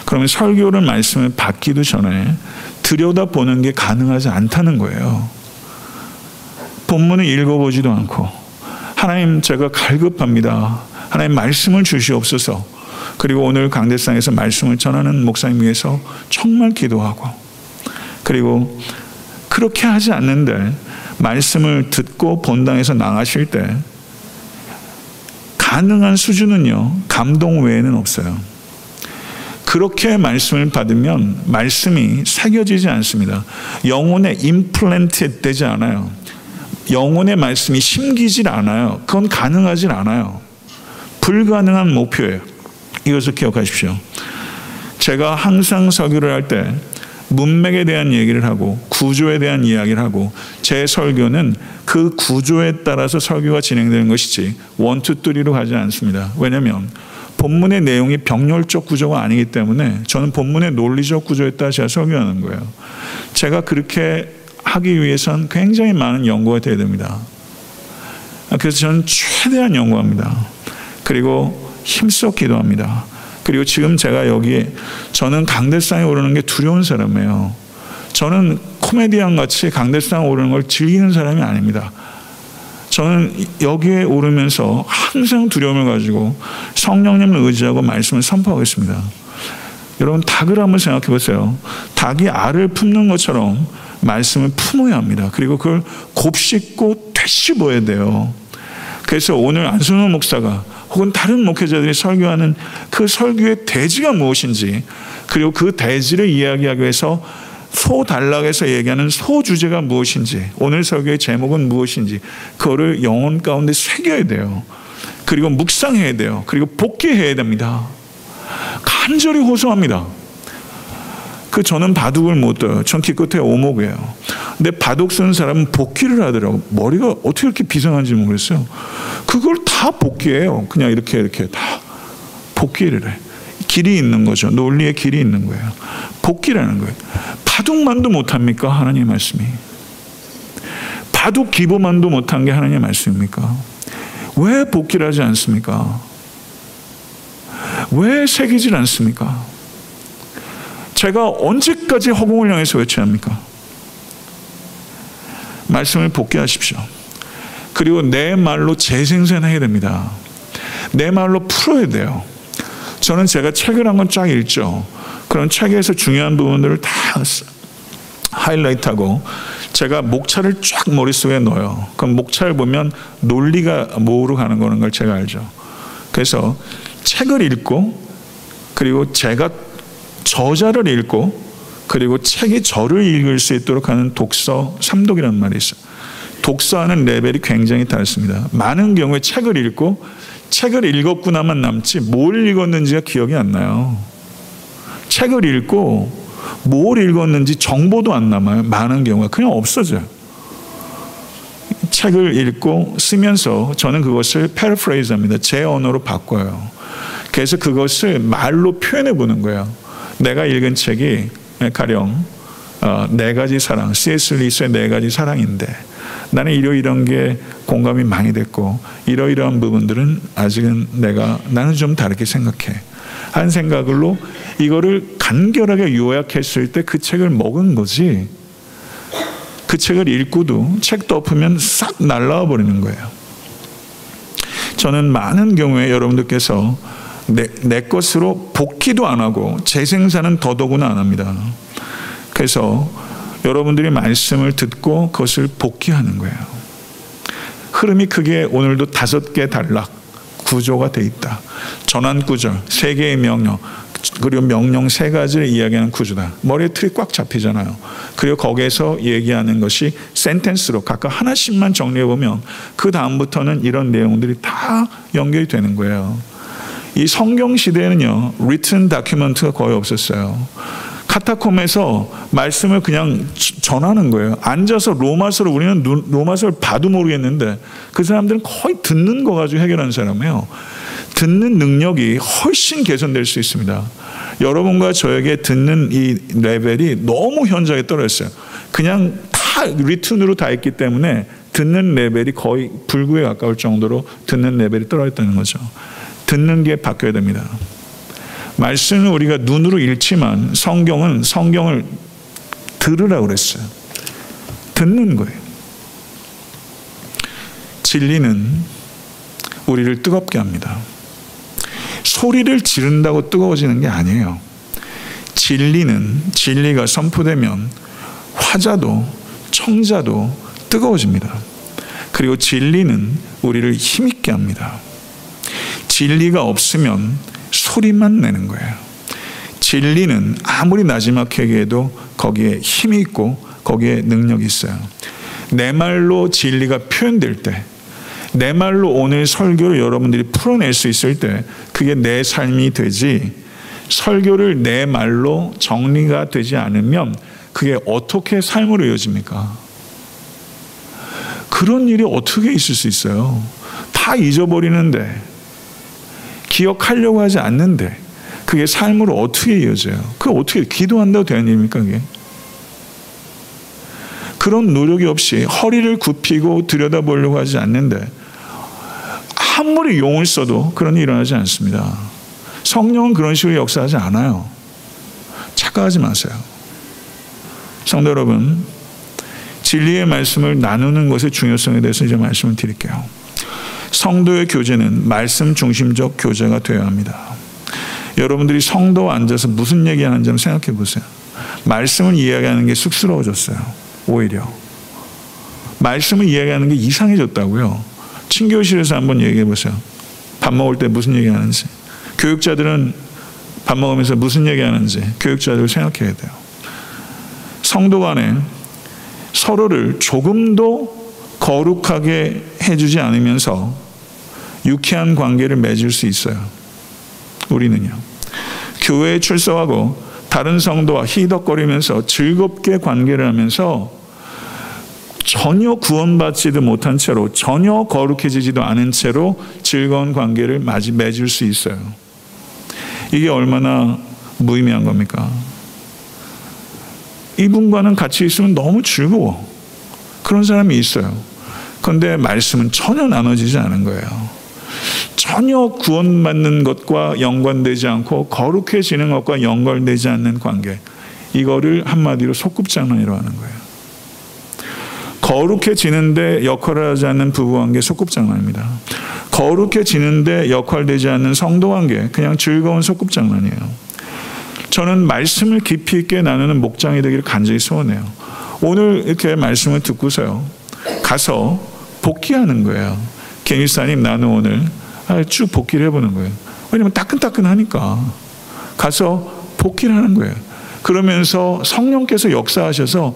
그러면 설교를 말씀을 받기도 전에 들여다보는 게 가능하지 않다는 거예요. 본문을 읽어보지도 않고 하나님 제가 갈급합니다. 하나님 말씀을 주시옵소서. 그리고 오늘 강대상에서 말씀을 전하는 목사님 위해서 정말 기도하고 그리고 그렇게 하지 않는데 말씀을 듣고 본당에서 나가실 때 가능한 수준은요 감동 외에는 없어요. 그렇게 말씀을 받으면 말씀이 새겨지지 않습니다. 영혼에 임플란트 되지 않아요. 영혼의 말씀이 심기질 않아요. 그건 가능하질 않아요. 불가능한 목표예요. 이것을 기억하십시오. 제가 항상 설교를 할 때 문맥에 대한 얘기를 하고 구조에 대한 이야기를 하고 제 설교는 그 구조에 따라서 설교가 진행되는 것이지 원투 쓰리로 가지 않습니다. 왜냐하면 본문의 내용이 병렬적 구조가 아니기 때문에 저는 본문의 논리적 구조에 따라 제가 설교하는 거예요. 제가 그렇게 하기 위해선 굉장히 많은 연구가 돼야 됩니다. 그래서 저는 최대한 연구합니다. 그리고 힘써 기도합니다. 그리고 지금 제가 여기에 저는 강대상에 오르는 게 두려운 사람이에요. 저는 코미디언 같이 강대상 오르는 걸 즐기는 사람이 아닙니다. 저는 여기에 오르면서 항상 두려움을 가지고 성령님을 의지하고 말씀을 선포하겠습니다. 여러분 닭을 한번 생각해 보세요. 닭이 알을 품는 것처럼 말씀을 품어야 합니다. 그리고 그걸 곱씹고 되씹어야 돼요. 그래서 오늘 안순호 목사가 혹은 다른 목회자들이 설교하는 그 설교의 대지가 무엇인지 그리고 그 대지를 이야기하기 위해서 소단락에서 얘기하는 소주제가 무엇인지 오늘 설교의 제목은 무엇인지 그거를 영혼 가운데 새겨야 돼요. 그리고 묵상해야 돼요. 그리고 복귀해야 됩니다. 간절히 호소합니다. 그 저는 바둑을 못 둬요. 전 기껏해 오목이에요. 근데 바둑 쓰는 사람은 복귀를 하더라고. 머리가 어떻게 이렇게 비상한지 모르겠어요. 그걸 다 복귀해요. 그냥 이렇게 이렇게 다 복귀를 해. 길이 있는 거죠. 논리의 길이 있는 거예요. 복귀라는 거예요. 바둑만도 못합니까? 하나님 말씀이. 바둑 기보만도 못한 게 하나님 말씀입니까? 왜 복귀를 하지 않습니까? 왜 새기질 않습니까? 제가 언제까지 허공을 향해서 외쳐야 합니까? 말씀을 복귀하십시오. 그리고 내 말로 재생산해야 됩니다. 내 말로 풀어야 돼요. 저는 제가 책을 한 권 쫙 읽죠. 그런 책에서 중요한 부분들을 다 하이라이트하고 제가 목차를 쫙 머릿속에 넣어요. 그럼 목차를 보면 논리가 뭐로 가는 거는 걸 제가 알죠. 그래서 책을 읽고 그리고 제가 저자를 읽고 그리고 책이 저를 읽을 수 있도록 하는 독서 삼독이라는 말이 있어요. 독서하는 레벨이 굉장히 다릅니다. 많은 경우에 책을 읽고 책을 읽었구나만 남지 뭘 읽었는지가 기억이 안 나요. 책을 읽고 뭘 읽었는지 정보도 안 남아요. 많은 경우가 그냥 없어져요. 책을 읽고 쓰면서 저는 그것을 paraphrase 합니다. 제 언어로 바꿔요. 그래서 그것을 말로 표현해 보는 거예요. 내가 읽은 책이 가령 어, 네 가지 사랑, C.S. 루이스의 네 가지 사랑인데 나는 이러이런 게 공감이 많이 됐고 이러이러한 부분들은 아직은 내가 나는 좀 다르게 생각해. 한 생각으로 이거를 간결하게 요약했을 때 그 책을 먹은 거지. 그 책을 읽고도 책 덮으면 싹 날라와 버리는 거예요. 저는 많은 경우에 여러분들께서 내, 내 것으로 복귀도 안 하고 재생산은 더더구나 안 합니다. 그래서 여러분들이 말씀을 듣고 그것을 복귀하는 거예요. 흐름이 크게 오늘도 다섯 개 단락 구조가 돼 있다. 전환 구절, 세 개의 명령, 그리고 명령 세 가지를 이야기하는 구조다. 머리에 틀이 꽉 잡히잖아요. 그리고 거기에서 얘기하는 것이 센텐스로 각각 하나씩만 정리해 보면 그 다음부터는 이런 내용들이 다 연결이 되는 거예요. 이 성경 시대에는요, written document가 거의 없었어요. 카타콤에서 말씀을 그냥 전하는 거예요. 앉아서 로마서를 우리는 로마서를 봐도 모르겠는데 그 사람들은 거의 듣는 거 가지고 해결하는 사람이에요. 듣는 능력이 훨씬 개선될 수 있습니다. 여러분과 저에게 듣는 이 레벨이 너무 현저하게 떨어졌어요. 그냥 다 리튼으로 다 있기 때문에 듣는 레벨이 거의 불구에 가까울 정도로 듣는 레벨이 떨어졌다는 거죠. 듣는 게 바뀌어야 됩니다. 말씀을 우리가 눈으로 읽지만 성경은 성경을 들으라고 그랬어요. 듣는 거예요. 진리는 우리를 뜨겁게 합니다. 소리를 지른다고 뜨거워지는 게 아니에요. 진리는 진리가 선포되면 화자도 청자도 뜨거워집니다. 그리고 진리는 우리를 힘있게 합니다. 진리가 없으면 소리만 내는 거예요. 진리는 아무리 나지막하게 해도 거기에 힘이 있고 거기에 능력이 있어요. 내 말로 진리가 표현될 때, 내 말로 오늘 설교를 여러분들이 풀어낼 수 있을 때, 그게 내 삶이 되지, 설교를 내 말로 정리가 되지 않으면 그게 어떻게 삶으로 이어집니까? 그런 일이 어떻게 있을 수 있어요? 다 잊어버리는데, 기억하려고 하지 않는데 그게 삶으로 어떻게 이어져요? 그 어떻게 기도한다고 되는 일입니까? 그게? 그런 노력이 없이 허리를 굽히고 들여다보려고 하지 않는데 아무리 용을 써도 그런 일이 일어나지 않습니다. 성령은 그런 식으로 역사하지 않아요. 착각하지 마세요. 성도 여러분, 진리의 말씀을 나누는 것의 중요성에 대해서 이제 말씀을 드릴게요. 성도의 교제는 말씀 중심적 교제가 되어야 합니다. 여러분들이 성도 앉아서 무슨 얘기하는지 한번 생각해 보세요. 말씀을 이야기하는 게 쑥스러워졌어요. 오히려. 말씀을 이야기하는 게 이상해졌다고요. 친교실에서 한번 얘기해 보세요. 밥 먹을 때 무슨 얘기 하는지. 교육자들은 밥 먹으면서 무슨 얘기 하는지 교육자들 생각해야 돼요. 성도 간에 서로를 조금도 거룩하게 해주지 않으면서 유쾌한 관계를 맺을 수 있어요. 우리는요. 교회에 출석하고 다른 성도와 희덕거리면서 즐겁게 관계를 하면서 전혀 구원받지도 못한 채로 전혀 거룩해지지도 않은 채로 즐거운 관계를 맺을 수 있어요. 이게 얼마나 무의미한 겁니까? 이분과는 같이 있으면 너무 즐거워. 그런 사람이 있어요. 그런데 말씀은 전혀 나눠지지 않은 거예요. 전혀 구원받는 것과 연관되지 않고 거룩해지는 것과 연결되지 않는 관계. 이거를 한마디로 소꿉장난이라고 하는 거예요. 거룩해지는데 역할을 하지 않는 부부관계 소꿉장난입니다. 거룩해지는데 역할되지 않는 성도관계 그냥 즐거운 소꿉장난이에요. 저는 말씀을 깊이 있게 나누는 목장이 되기를 간절히 소원해요. 오늘 이렇게 말씀을 듣고서요. 가서 복귀하는 거예요. 갱일사님 나는 오늘 쭉 복귀를 해보는 거예요. 왜냐면 따끈따끈하니까. 가서 복귀를 하는 거예요. 그러면서 성령께서 역사하셔서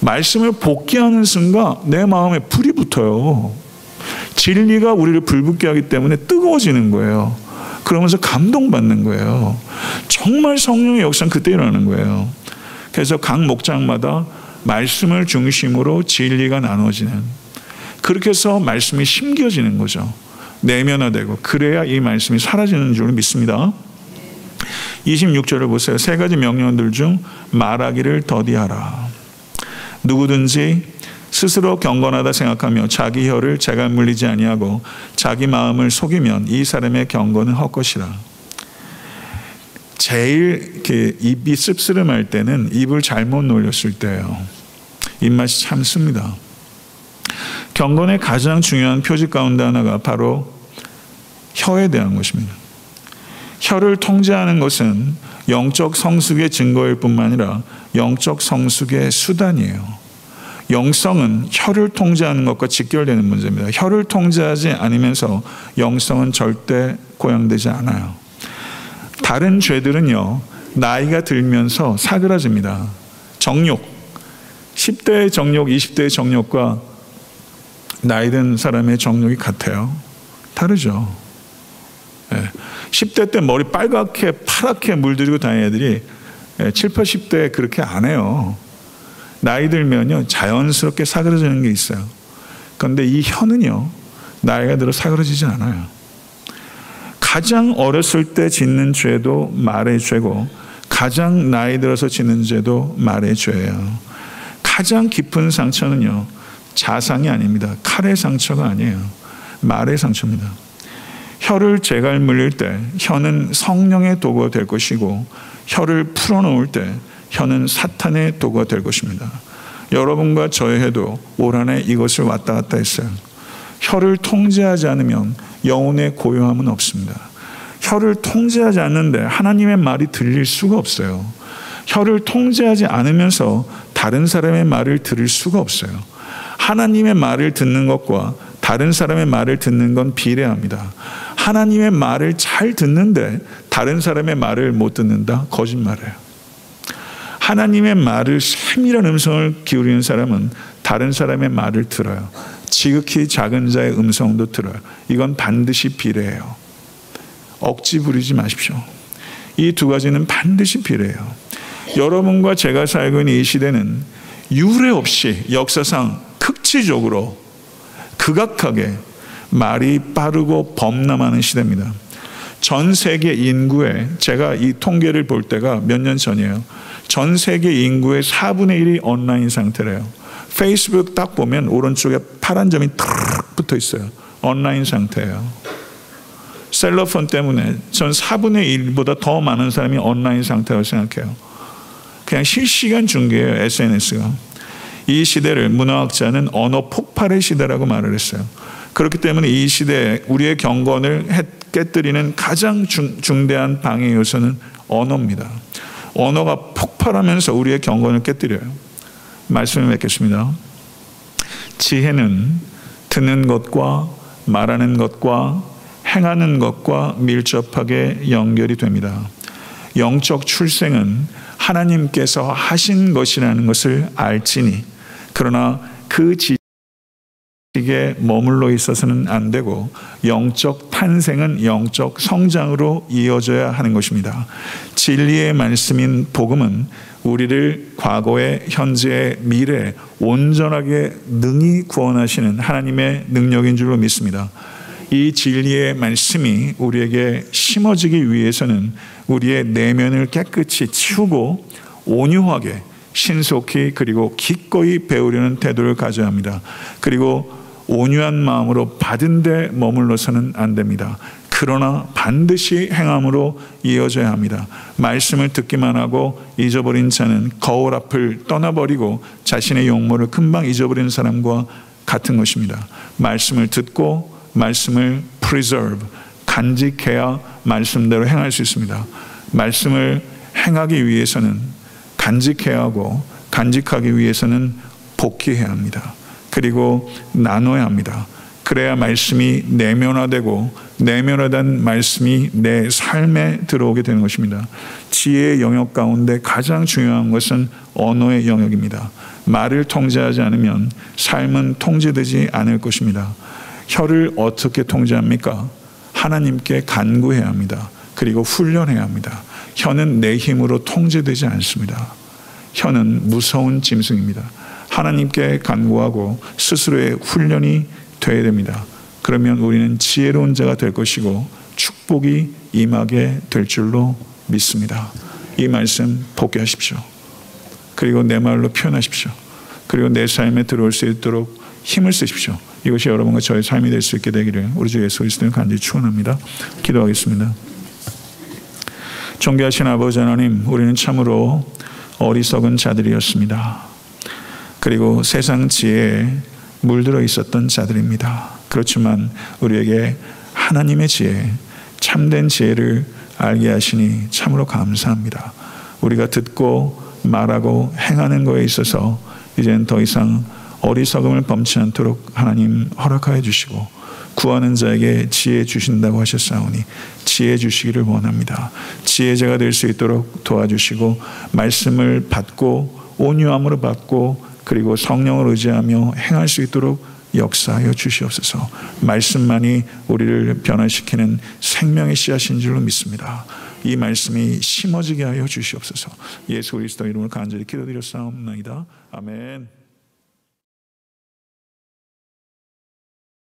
말씀을 복귀하는 순간 내 마음에 불이 붙어요. 진리가 우리를 불붙게 하기 때문에 뜨거워지는 거예요. 그러면서 감동받는 거예요. 정말 성령의 역사는 그때 일어나는 거예요. 그래서 각 목장마다 말씀을 중심으로 진리가 나눠지는 그렇게 해서 말씀이 심겨지는 거죠. 내면화되고 그래야 이 말씀이 사라지는 줄 믿습니다. 26절을 보세요. 세 가지 명령들 중 말하기를 더디하라. 누구든지 스스로 경건하다 생각하며 자기 혀를 재갈 물리지 아니하고 자기 마음을 속이면 이 사람의 경건은 헛것이라. 제일 이렇게 입이 씁쓸름할 때는 입을 잘못 놀렸을 때예요. 입맛이 참 씁니다. 경건의 가장 중요한 표지 가운데 하나가 바로 혀에 대한 것입니다. 혀를 통제하는 것은 영적 성숙의 증거일 뿐만 아니라 영적 성숙의 수단이에요. 영성은 혀를 통제하는 것과 직결되는 문제입니다. 혀를 통제하지 않으면서 영성은 절대 고양되지 않아요. 다른 죄들은요, 나이가 들면서 사그라집니다. 정욕. 10대의 정욕, 20대의 정욕과 나이 든 사람의 정욕이 같아요. 다르죠. 네. 10대 때 머리 빨갛게 파랗게 물들이고 다니는 애들이 7, 80대 그렇게 안 해요. 나이 들면요, 자연스럽게 사그러지는 게 있어요. 그런데 이 혀는요, 나이가 들어 사그러지지 않아요. 가장 어렸을 때 짓는 죄도 말의 죄고, 가장 나이 들어서 짓는 죄도 말의 죄예요. 가장 깊은 상처는요, 자상이 아닙니다. 칼의 상처가 아니에요. 말의 상처입니다. 혀를 재갈 물릴 때 혀는 성령의 도구가 될 것이고 혀를 풀어놓을 때 혀는 사탄의 도구가 될 것입니다. 여러분과 저의 해도 올 한해 이것을 왔다 갔다 했어요. 혀를 통제하지 않으면 영혼의 고요함은 없습니다. 혀를 통제하지 않는데 하나님의 말이 들릴 수가 없어요. 혀를 통제하지 않으면서 다른 사람의 말을 들을 수가 없어요. 하나님의 말을 듣는 것과 다른 사람의 말을 듣는 건 비례합니다. 하나님의 말을 잘 듣는데 다른 사람의 말을 못 듣는다? 거짓말이에요. 하나님의 말을 세밀한 음성을 기울이는 사람은 다른 사람의 말을 들어요. 지극히 작은 자의 음성도 들어요. 이건 반드시 비례해요. 억지 부리지 마십시오. 이 두 가지는 반드시 비례해요. 여러분과 제가 살고 있는 이 시대는 유례 없이 역사상 극치적으로 극악하게 말이 빠르고 범람하는 시대입니다. 전 세계 인구의 제가 이 통계를 볼 때가 몇 년 전이에요. 전 세계 인구의 4분의 1이 온라인 상태래요. 페이스북 딱 보면 오른쪽에 파란 점이 탁 붙어 있어요. 온라인 상태예요. 셀러폰 때문에 전 4분의 1보다 더 많은 사람이 온라인 상태라고 생각해요. 그냥 실시간 중계예요, SNS가. 이 시대를 문화학자는 언어 폭발의 시대라고 말을 했어요. 그렇기 때문에 이 시대에 우리의 경건을 깨뜨리는 가장 중, 대한 방해 요소는 언어입니다. 언어가 폭발하면서 우리의 경건을 깨뜨려요. 말씀을 맺겠습니다. 지혜는 듣는 것과 말하는 것과 행하는 것과 밀접하게 연결이 됩니다. 영적 출생은 하나님께서 하신 것이라는 것을 알지니 그러나 그 지식에 머물러 있어서는 안 되고 영적 탄생은 영적 성장으로 이어져야 하는 것입니다. 진리의 말씀인 복음은 우리를 과거에 현재에 미래 온전하게 능히 구원하시는 하나님의 능력인 줄로 믿습니다. 이 진리의 말씀이 우리에게 심어지기 위해서는 우리의 내면을 깨끗이 치우고 온유하게 신속히 그리고 기꺼이 배우려는 태도를 가져야 합니다. 그리고 온유한 마음으로 받은 데 머물러서는 안 됩니다. 그러나 반드시 행함으로 이어져야 합니다. 말씀을 듣기만 하고 잊어버린 자는 거울 앞을 떠나버리고 자신의 용모를 금방 잊어버리는 사람과 같은 것입니다. 말씀을 듣고 말씀을 preserve, 간직해야 말씀대로 행할 수 있습니다. 말씀을 행하기 위해서는 간직해야 하고 간직하기 위해서는 복귀해야 합니다. 그리고 나눠야 합니다. 그래야 말씀이 내면화되고 내면화된 말씀이 내 삶에 들어오게 되는 것입니다. 지혜의 영역 가운데 가장 중요한 것은 언어의 영역입니다. 말을 통제하지 않으면 삶은 통제되지 않을 것입니다. 혀를 어떻게 통제합니까? 하나님께 간구해야 합니다. 그리고 훈련해야 합니다. 혀는 내 힘으로 통제되지 않습니다. 혀는 무서운 짐승입니다. 하나님께 간구하고 스스로의 훈련이 되어야 됩니다. 그러면 우리는 지혜로운 자가 될 것이고 축복이 임하게 될 줄로 믿습니다. 이 말씀 복귀하십시오. 그리고 내 말로 표현하십시오. 그리고 내 삶에 들어올 수 있도록 힘을 쓰십시오. 이것이 여러분과 저의 삶이 될 수 있게 되기를 우리 주 예수 그리스도는 간절히 축원합니다. 기도하겠습니다. 존귀하신 아버지 하나님, 우리는 참으로 어리석은 자들이었습니다. 그리고 세상 지혜에 물들어 있었던 자들입니다. 그렇지만 우리에게 하나님의 지혜, 참된 지혜를 알게 하시니 참으로 감사합니다. 우리가 듣고 말하고 행하는 것에 있어서 이제는 더 이상 어리석음을 범치 않도록 하나님 허락하여 주시고 구하는 자에게 지혜 주신다고 하셨사오니 지혜 주시기를 원합니다. 지혜자가 될 수 있도록 도와주시고 말씀을 받고 온유함으로 받고 그리고 성령을 의지하며 행할 수 있도록 역사하여 주시옵소서. 말씀만이 우리를 변화시키는 생명의 씨앗인 줄로 믿습니다. 이 말씀이 심어지게 하여 주시옵소서. 예수 그리스도 이름으로 간절히 기도드렸사옵나이다. 아멘.